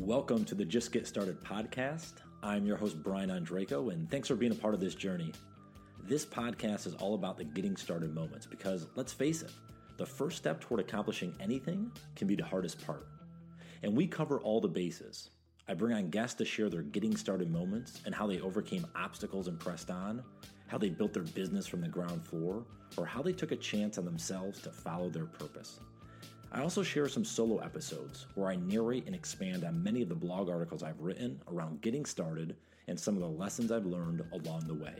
Welcome to the Just Get Started podcast. I'm your host, Brian Ondrako, and thanks for being a part of this journey. This podcast is all about the getting started moments because, let's face it, the first step toward accomplishing anything can be the hardest part. And we cover all the bases. I bring on guests to share their getting started moments and how they overcame obstacles and pressed on, how they built their business from the ground floor, or how they took a chance on themselves to follow their purpose. I also share some solo episodes where I narrate and expand on many of the blog articles I've written around getting started and some of the lessons I've learned along the way.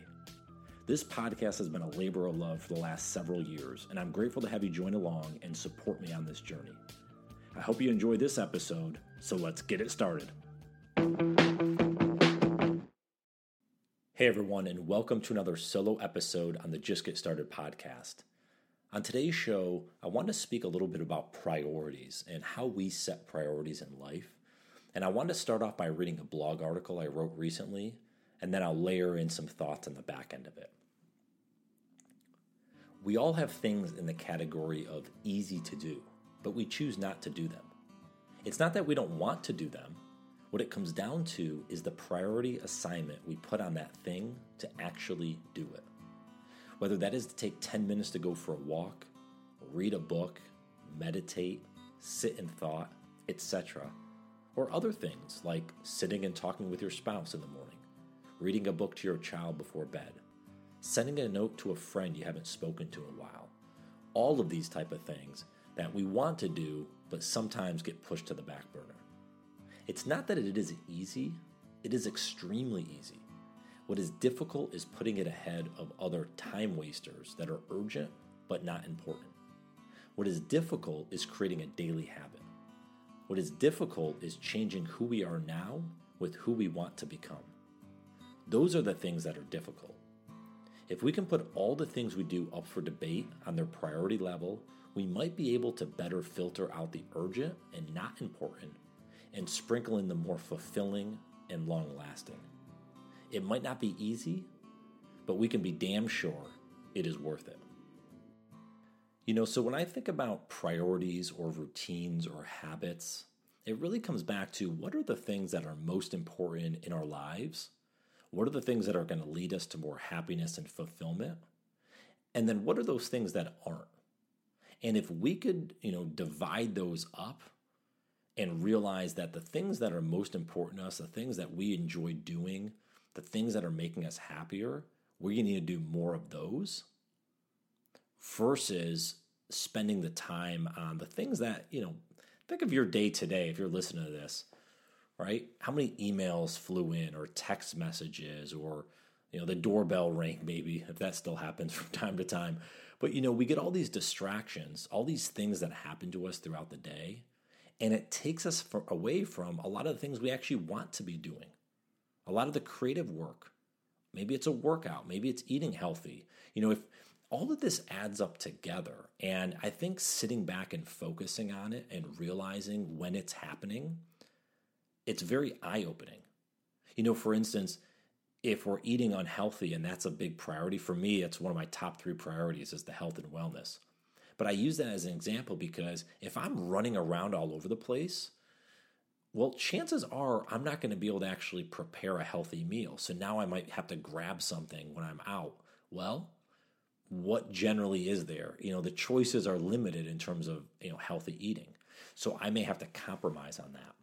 This podcast has been a labor of love for the last several years, and I'm grateful to have you join along and support me on this journey. I hope you enjoy this episode, so let's get it started. Hey everyone, and welcome to another solo episode on the Just Get Started podcast. On today's show, I want to speak a little bit about priorities and how we set priorities in life. And I want to start off by reading a blog article I wrote recently, and then I'll layer in some thoughts on the back end of it. We all have things in the category of easy to do, but we choose not to do them. It's not that we don't want to do them. What it comes down to is the priority assignment we put on that thing to actually do it whether that is to take 10 minutes to go for a walk, read a book, meditate, sit in thought, etc., or other things like sitting and talking with your spouse in the morning, reading a book to your child before bed, sending a note to a friend you haven't spoken to in a while. All of these type of things that we want to do but sometimes get pushed to the back burner. It's not that it isn't easy, it is extremely easy. What is difficult is putting it ahead of other time wasters that are urgent but not important. What is difficult is creating a daily habit. What is difficult is changing who we are now with who we want to become. Those are the things that are difficult. If we can put all the things we do up for debate on their priority level, we might be able to better filter out the urgent and not important and sprinkle in the more fulfilling and long lasting. It might not be easy, but we can be damn sure it is worth it. You know, so when I think about priorities or routines or habits, it really comes back to what are the things that are most important in our lives? What are the things that are going to lead us to more happiness and fulfillment? And then what are those things that aren't? And if we could, you know, divide those up and realize that the things that are most important to us, the things that we enjoy doing, the things that are making us happier, we need to do more of those versus spending the time on the things that, you know, think of your day today if you're listening to this, right? How many emails flew in or text messages or, you know, the doorbell rang maybe, if that still happens from time to time. But, you know, we get all these distractions, all these things that happen to us throughout the day, and it takes us for, away from a lot of the things we actually want to be doing a lot of the creative work. Maybe it's a workout, maybe it's eating healthy. You know, if all of this adds up together, and I think sitting back and focusing on it and realizing when it's happening, it's very eye opening. You know, for instance, if we're eating unhealthy and that's a big priority for me, it's one of my top three priorities is the health and wellness. But I use that as an example because if I'm running around all over the place, well, chances are I'm not going to be able to actually prepare a healthy meal. So now I might have to grab something when I'm out. Well, what generally is there? You know, the choices are limited in terms of, you know, healthy eating. So I may have to compromise on that.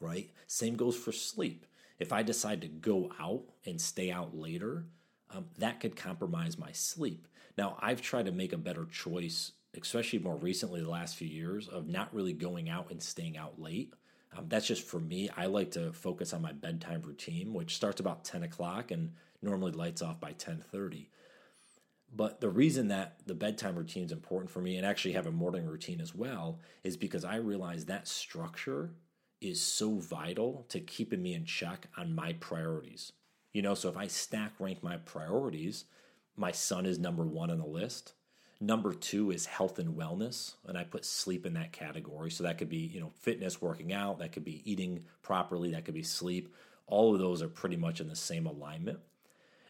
Right? Same goes for sleep. If I decide to go out and stay out later, um, that could compromise my sleep. Now, I've tried to make a better choice, especially more recently, the last few years, of not really going out and staying out late um, that's just for me. I like to focus on my bedtime routine, which starts about 10 o'clock and normally lights off by 10:30. But the reason that the bedtime routine is important for me and actually have a morning routine as well is because I realize that structure is so vital to keeping me in check on my priorities. You know, so if I stack rank my priorities, my son is number one on the list. Number two is health and wellness, and I put sleep in that category. So that could be, you know, fitness, working out, that could be eating properly, that could be sleep. All of those are pretty much in the same alignment.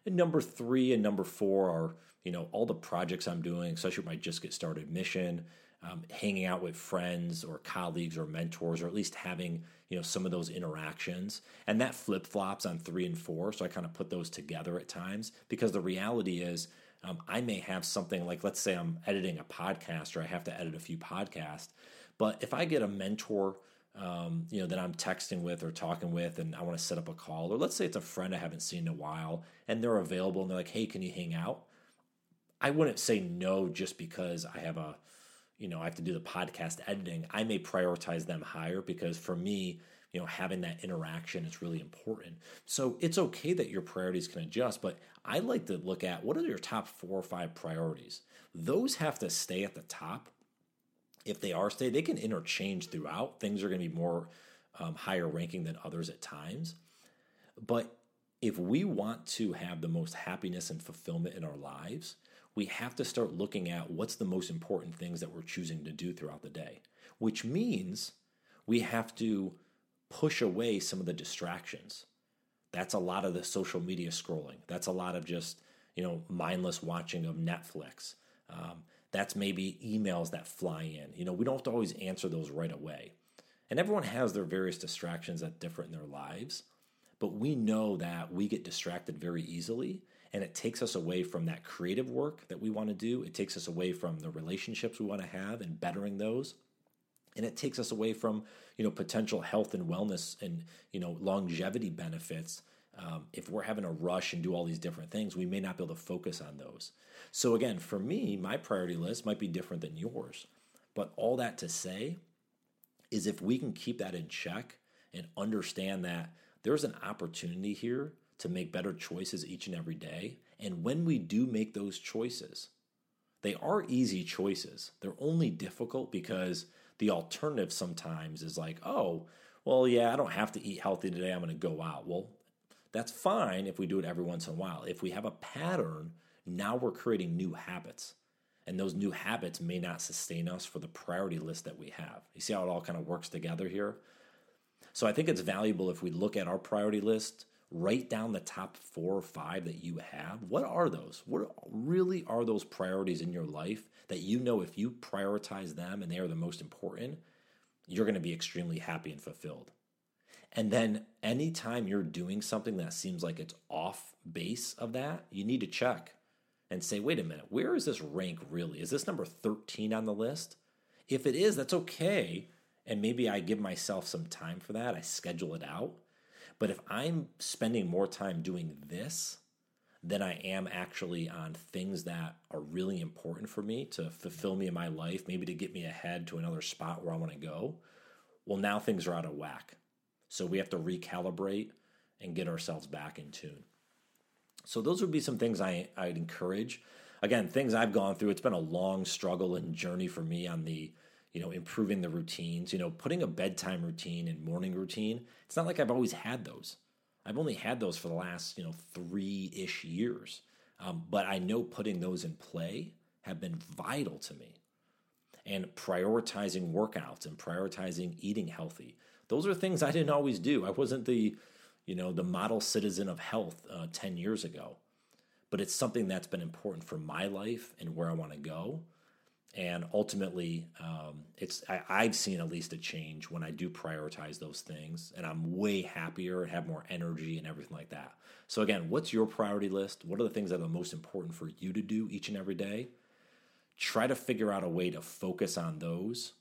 And number three and number four are, you know, all the projects I'm doing, especially my Just Get Started mission, um, hanging out with friends or colleagues or mentors, or at least having you know some of those interactions. And that flip flops on three and four, so I kind of put those together at times because the reality is. Um, I may have something like, let's say I'm editing a podcast or I have to edit a few podcasts. But if I get a mentor, um, you know, that I'm texting with or talking with, and I want to set up a call, or let's say it's a friend I haven't seen in a while and they're available and they're like, hey, can you hang out? I wouldn't say no just because I have a you know, I have to do the podcast editing, I may prioritize them higher because for me, you know, having that interaction is really important. So it's okay that your priorities can adjust, but I like to look at what are your top four or five priorities. Those have to stay at the top. If they are stay, they can interchange throughout. Things are going to be more um, higher ranking than others at times. But if we want to have the most happiness and fulfillment in our lives, we have to start looking at what's the most important things that we're choosing to do throughout the day, which means we have to push away some of the distractions. That's a lot of the social media scrolling. That's a lot of just, you know, mindless watching of Netflix. Um, that's maybe emails that fly in. You know, we don't have to always answer those right away. And everyone has their various distractions that differ in their lives, but we know that we get distracted very easily and it takes us away from that creative work that we want to do. It takes us away from the relationships we want to have and bettering those. And it takes us away from, you know, potential health and wellness and, you know, longevity benefits. Um, if we're having a rush and do all these different things, we may not be able to focus on those. So again, for me, my priority list might be different than yours. But all that to say is if we can keep that in check and understand that there's an opportunity here to make better choices each and every day. And when we do make those choices, they are easy choices. They're only difficult because the alternative sometimes is like, oh, well, yeah, I don't have to eat healthy today. I'm going to go out. Well, that's fine if we do it every once in a while. If we have a pattern, now we're creating new habits. And those new habits may not sustain us for the priority list that we have. You see how it all kind of works together here? So I think it's valuable if we look at our priority list write down the top four or five that you have. What are those? What really are those priorities in your life that you know if you prioritize them and they are the most important, you're going to be extremely happy and fulfilled. And then anytime you're doing something that seems like it's off base of that, you need to check and say, wait a minute, where is this rank really? Is this number 13 on the list? If it is, that's okay. And maybe I give myself some time for that. I schedule it out. But if I'm spending more time doing this than I am actually on things that are really important for me to fulfill me in my life, maybe to get me ahead to another spot where I want to go, well, now things are out of whack. So we have to recalibrate and get ourselves back in tune. So those would be some things I, I'd encourage. Again, things I've gone through. It's been a long struggle and journey for me on the you know, improving the routines, you know, putting a bedtime routine and morning routine. It's not like I've always had those. I've only had those for the last, you know, three ish years. Um, but I know putting those in play have been vital to me. And prioritizing workouts and prioritizing eating healthy. Those are things I didn't always do. I wasn't the, you know, the model citizen of health uh, 10 years ago. But it's something that's been important for my life and where I want to go and ultimately um, it's I, have seen at least a change when i do prioritize those things and i'm way happier and have more energy and everything like that. So again what's your priority list? What are the things that are the most important for you to do each and every day? Try to figure out a way to focus on those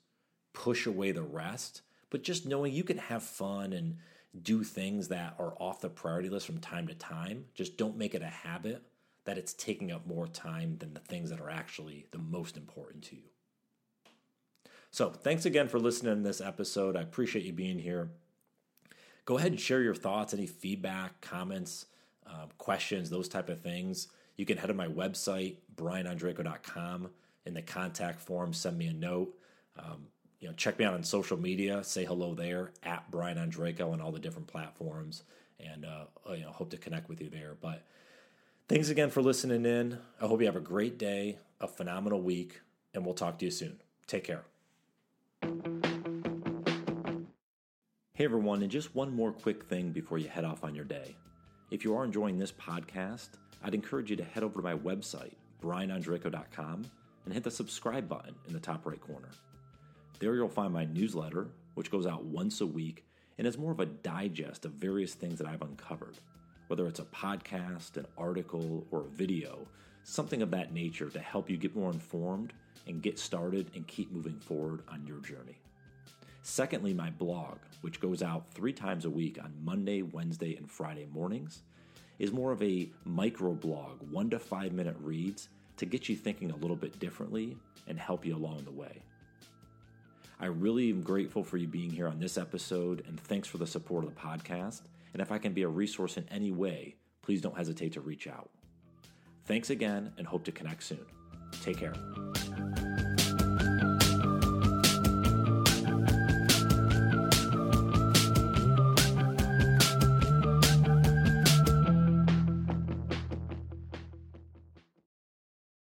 push away the rest but just knowing you can have fun and do things that are off the priority list from time to time just don't make it a habit that it's taking up more time than the things that are actually the most important to you. So, thanks again for listening to this episode. I appreciate you being here. Go ahead and share your thoughts, any feedback, comments, um, questions, those type of things. You can head to my website, brianondrako.com. In the contact form, send me a note. Um, you know, check me out on social media. Say hello there at Brian Ondrako on all the different platforms, and uh, you know, hope to connect with you there. But Thanks again for listening in. I hope you have a great day, a phenomenal week, and we'll talk to you soon. Take care. Hey everyone, and just one more quick thing before you head off on your day. If you are enjoying this podcast, I'd encourage you to head over to my website, brianondrako.com, and hit the subscribe button in the top right corner. There you'll find my newsletter, which goes out once a week and is more of a digest of various things that I've uncovered, whether it's a podcast, an article, or a video, something of that nature to help you get more informed and get started and keep moving forward on your journey. Secondly, my blog, which goes out three times a week on Monday, Wednesday, and Friday mornings, is more of a micro blog, one to five minute reads to get you thinking a little bit differently and help you along the way. I really am grateful for you being here on this episode, and thanks for the support of the podcast. And if I can be a resource in any way, please don't hesitate to reach out. Thanks again, and hope to connect soon. Take care.